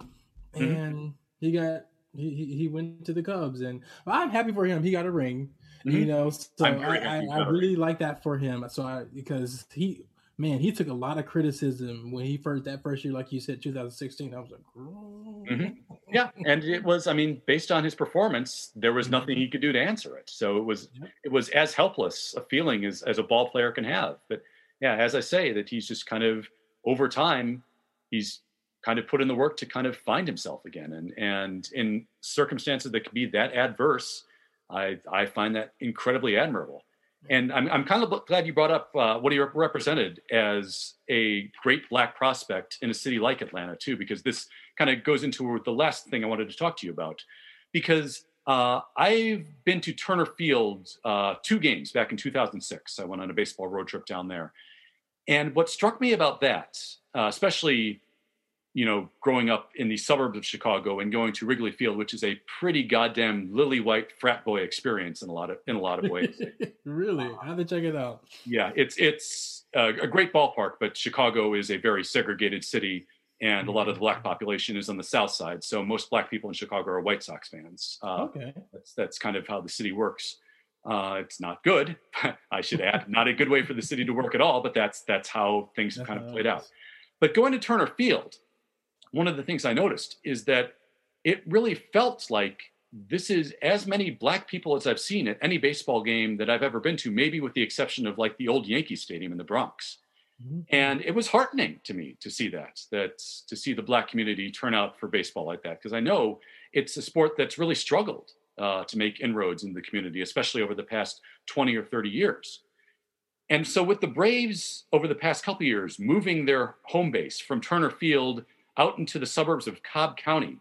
Mm-hmm. And he got he he went to the Cubs, and I'm happy for him. He got a ring. Mm-hmm. You know, so I, I, I really like that for him. So I because he man, he took a lot of criticism when he first that first year, like you said, 2016. I was like, mm-hmm. yeah, and it was, I mean, based on his performance, there was nothing he could do to answer it. So it was, it was as helpless a feeling as as a ball player can have. But yeah, as I say, that he's just kind of over time, he's kind of put in the work to kind of find himself again, and and in circumstances that can be that adverse I, I find that incredibly admirable. And I'm, I'm kind of glad you brought up uh, what he represented as a great black prospect in a city like Atlanta, too, because this kind of goes into the last thing I wanted to talk to you about. Because uh, I've been to Turner Field uh, two games back in 2006. I went on a baseball road trip down there. And what struck me about that, uh, especially you know, growing up in the suburbs of Chicago and going to Wrigley Field, which is a pretty goddamn lily white frat boy experience in a lot of in a lot of ways. really, I have to check it out. Yeah, it's it's a, a, great ballpark, but Chicago is a very segregated city, and a lot of the black mm-hmm. population is on the south side. So most black people in Chicago are White Sox fans. Uh, okay, that's that's kind of how the city works. Uh, it's not good, I should add. not a good way for the city to work at all, but that's that's how things have kind of played out. But going to Turner Field, one of the things I noticed is that it really felt like this is as many black people as I've seen at any baseball game that I've ever been to, maybe with the exception of like the old Yankee Stadium in the Bronx. Mm-hmm. And it was heartening to me to see that, that to see the black community turn out for baseball like that, because I know it's a sport that's really struggled uh, to make inroads in the community, especially over the past 20 or 30 years. And so with the Braves over the past couple years moving their home base from Turner Field out into the suburbs of Cobb County.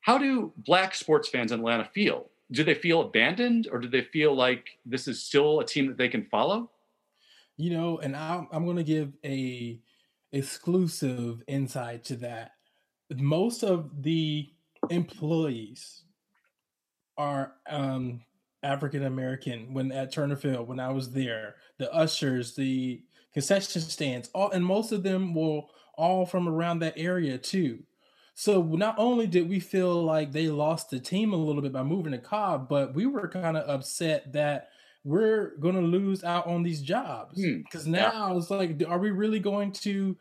How do black sports fans in Atlanta feel? Do they feel abandoned or do they feel like this is still a team that they can follow? You know, and I'm, I'm going to give a exclusive insight to that. Most of the employees are um, African American. When at Turner Field, when I was there, the ushers, the concession stands, all, and most of them will all from around that area too. So not only did we feel like they lost the team a little bit by moving to Cobb, but we were kind of upset that we're going to lose out on these jobs because hmm. now yeah. it's like, are we really going to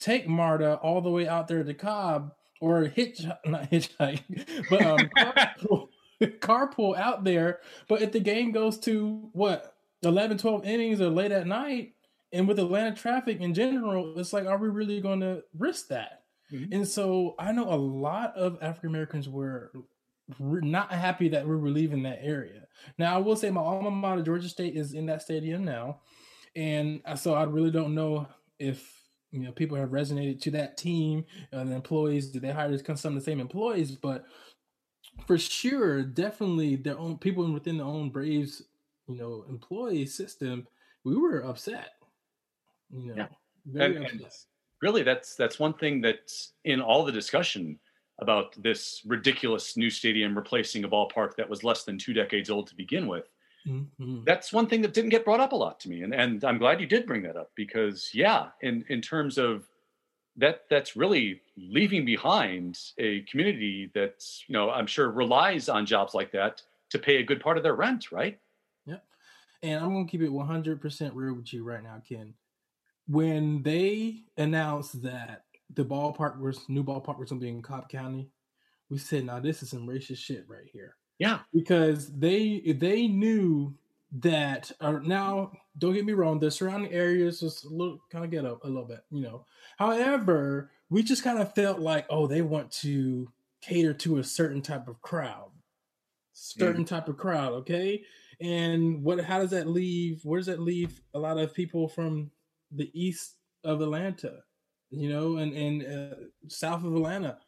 take Marta all the way out there to Cobb or hitch not hitchhike, but um, carpool, carpool out there? But if the game goes to what 11, 12 innings or late at night, and with Atlanta traffic in general, it's like, are we really going to risk that? Mm-hmm. And so I know a lot of African Americans were not happy that we were leaving that area. Now I will say my alma mater, Georgia State, is in that stadium now, and so I really don't know if you know people have resonated to that team and the employees. Did they hire some of the same employees? But for sure, definitely their own people within the own Braves, you know, employee system. We were upset you know, yeah. and, and really, that's that's one thing that's in all the discussion about this ridiculous new stadium replacing a ballpark that was less than two decades old to begin with. Mm-hmm. That's one thing that didn't get brought up a lot to me, and and I'm glad you did bring that up because yeah, in in terms of that that's really leaving behind a community that's you know I'm sure relies on jobs like that to pay a good part of their rent, right? Yeah, and I'm gonna keep it 100 percent real with you right now, Ken. When they announced that the ballpark was new ballpark was gonna be in Cobb County, we said, "Now this is some racist shit right here." Yeah, because they they knew that uh, now don't get me wrong the surrounding areas just a little kind of get up a little bit you know however we just kind of felt like oh they want to cater to a certain type of crowd certain mm. type of crowd okay and what how does that leave where does that leave a lot of people from the east of atlanta you know and and uh, south of atlanta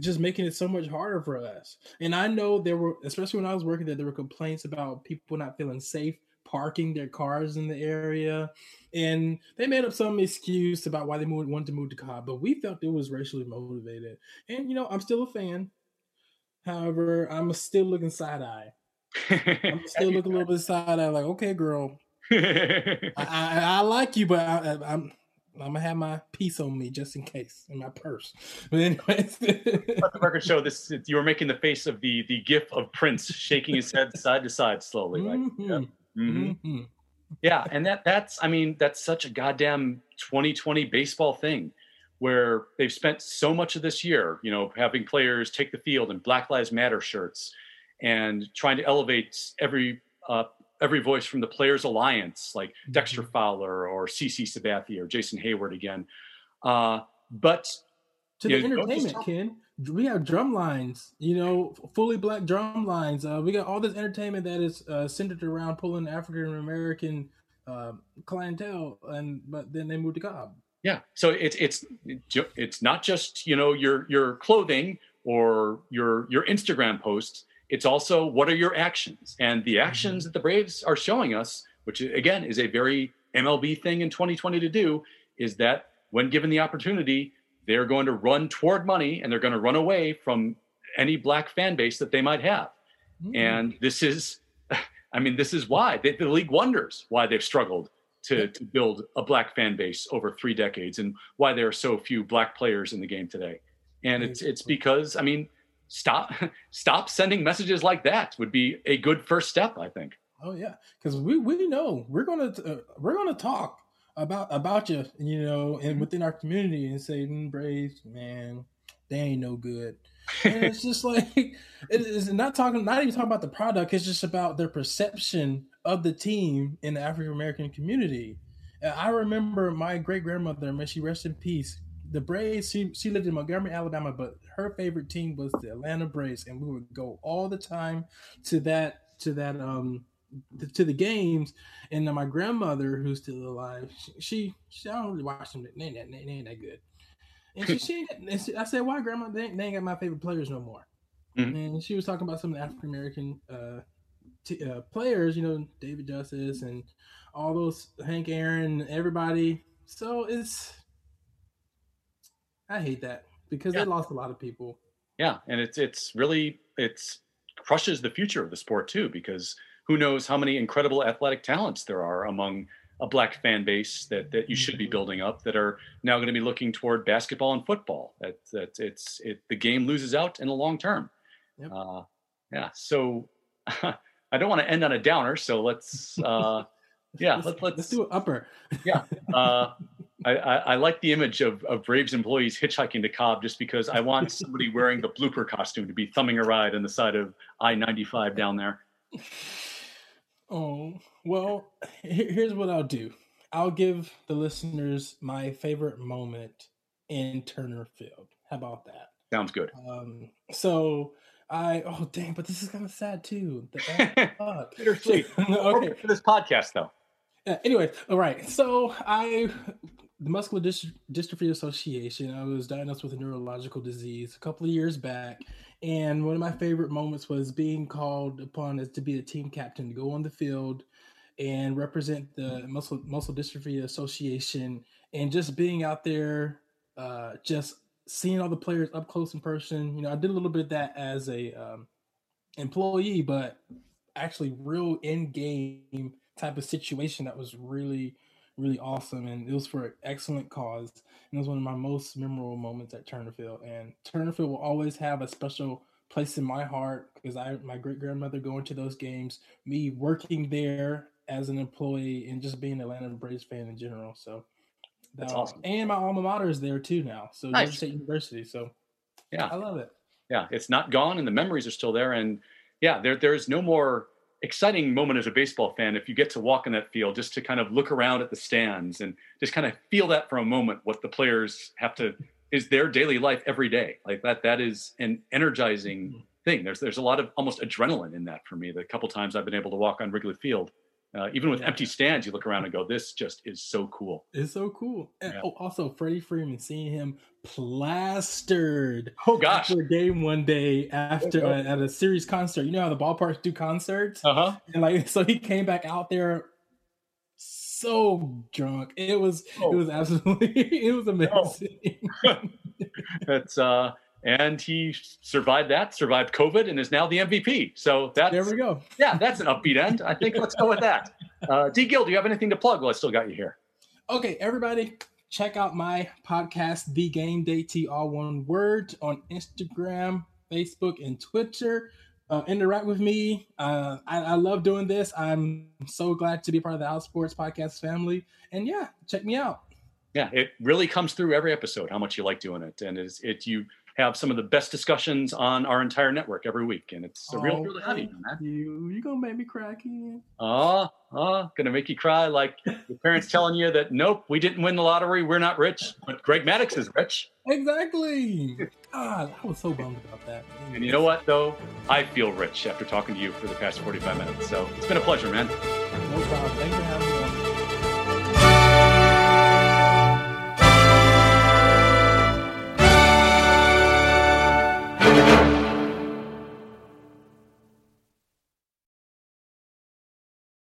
just making it so much harder for us. And I know there were, especially when I was working there, there were complaints about people not feeling safe parking their cars in the area, and they made up some excuse about why they moved, wanted to move to Cobb. But we felt it was racially motivated, and you know, I'm still a fan. However, I'm still looking side eye. I'm still looking a little bit side eye, like, okay, girl, I, I, I, like you, but I, I'm I'm gonna have my piece on me just in case in my purse. But anyways, let the record show this. You were making the face of the the gif of Prince shaking his head side to side slowly. Like, mm-hmm. yeah. Mm-hmm. Mm-hmm. yeah, and that that's I mean that's such a goddamn 2020 baseball thing, where they've spent so much of this year, you know, having players take the field in Black Lives Matter shirts, and trying to elevate every uh, every voice from the Players Alliance, like mm-hmm. Dexter Fowler or CC Sabathia or Jason Heyward again. Uh, but to the know, entertainment, Ken, we have drum lines, you know, fully black drum lines. Uh, we got all this entertainment that is uh, centered around pulling African American uh, clientele, and but then they moved to Cobb. Yeah, so it's it's it's not just you know your your clothing or your your Instagram posts it's also what are your actions? And the actions mm-hmm. that the Braves are showing us, which again is a very MLB thing in 2020 to do, is that when given the opportunity, they're going to run toward money and they're going to run away from any black fan base that they might have. Mm-hmm. And this is, I mean, this is why the, the league wonders why they've struggled to, to build a black fan base over three decades and why there are so few black players in the game today. And it's it's because I mean stop stop sending messages like that would be a good first step i think. Oh yeah. Because we we know we're gonna uh, we're gonna talk about about you you know and mm-hmm. within our community and say mm, braves man they ain't no good. And it's just like it is not talking not even talking about the product it's just about their perception of the team in the african american community. And i remember my great grandmother may she rest in peace the Braves. She she lived in Montgomery, Alabama, but her favorite team was the Atlanta Braves, and we would go all the time to that to that um to the games. And my grandmother, who's still alive, she she, I don't really watch them. They ain't that they ain't that good. And she, she, and she I said, "Why, grandma? They, they, ain't got my favorite players no more." Mm-hmm. And she was talking about some of the African American uh, t- uh, players, you know, David Justice and all those Hank Aaron, everybody. So it's I hate that because yeah. they lost a lot of people. Yeah, and it's it's really it's crushes the future of the sport too because who knows how many incredible athletic talents there are among a black fan base that that you should be mm-hmm. building up that are now going to be looking toward basketball and football. That that it's it the game loses out in the long term. Yep. Uh, yeah, so I don't want to end on a downer, so let's uh, yeah let's, let's, let's do an upper. yeah, uh, I, I, I, like the image of, of Braves employees hitchhiking to Cobb just because I want somebody wearing the blooper costume to be thumbing a ride on the side of I 95 down there. Oh, well, here's what I'll do I'll give the listeners my favorite moment in Turner Field. How about that? Sounds good. Um, so I oh dang, but this is kind of sad too. The, Bittersweet. okay, for this podcast though. Yeah, anyway, all right. So I the Muscular Dystrophy Association. I was diagnosed with a neurological disease a couple of years back, and one of my favorite moments was being called upon as to be a team captain to go on the field and represent the Muscle Muscle Dystrophy Association, and just being out there, uh, just seeing all the players up close in person. You know, I did a little bit of that as a um, employee, but actually real in game type of situation that was really really awesome, and it was for an excellent cause. And it was one of my most memorable moments at Turner Field. And Turner Field will always have a special place in my heart because I, my great grandmother going to those games, me working there as an employee, and just being an Atlanta Braves fan in general. So that's uh, awesome. And my alma mater is there too now. So nice. Georgia State University. So yeah, I love it. Yeah, it's not gone, and the memories are still there. And yeah, there there's no more exciting moment as a baseball fan if you get to walk in that field just to kind of look around at the stands and just kind of feel that for a moment what the players have to is their daily life every day. Like that that is an energizing mm-hmm. thing. There's there's a lot of almost adrenaline in that for me the couple times i've been able to walk on wrigley field uh, even with yeah. empty stands, you look around and go, "This just is so cool." It's so cool. And, yeah. oh, also Freddie Freeman, seeing him plastered. Oh gosh! After a game one day after uh, at a series concert, you know how the ballparks do concerts, uh huh. And like, so he came back out there so drunk. It was oh. it was absolutely it was amazing. Oh. That's uh and he survived that, survived COVID, and is now the MVP. So that's there we go. Yeah, that's an upbeat end. I think let's go with that. Uh, D. Gill, do you have anything to plug? Well, I still got you here. Okay, everybody, check out my podcast, The Game Day T, all one word, on Instagram, Facebook, and Twitter. Uh, interact with me. Uh, I, I, love doing this. I'm so glad to be part of the Outsports Podcast family. And yeah, check me out. Yeah, it really comes through every episode how much you like doing it, and it's it you have some of the best discussions on our entire network every week, and it's a real oh, thrill to have you, man. You you gonna make me cry again? Oh, oh, gonna make you cry like your parents telling you that nope, we didn't win the lottery, we're not rich, but Greg Maddux is rich. Exactly. God, I was so bummed about that. And you know what though? I feel rich after talking to you for the past 45 minutes. So it's been a pleasure, man. No problem. Thanks for having me.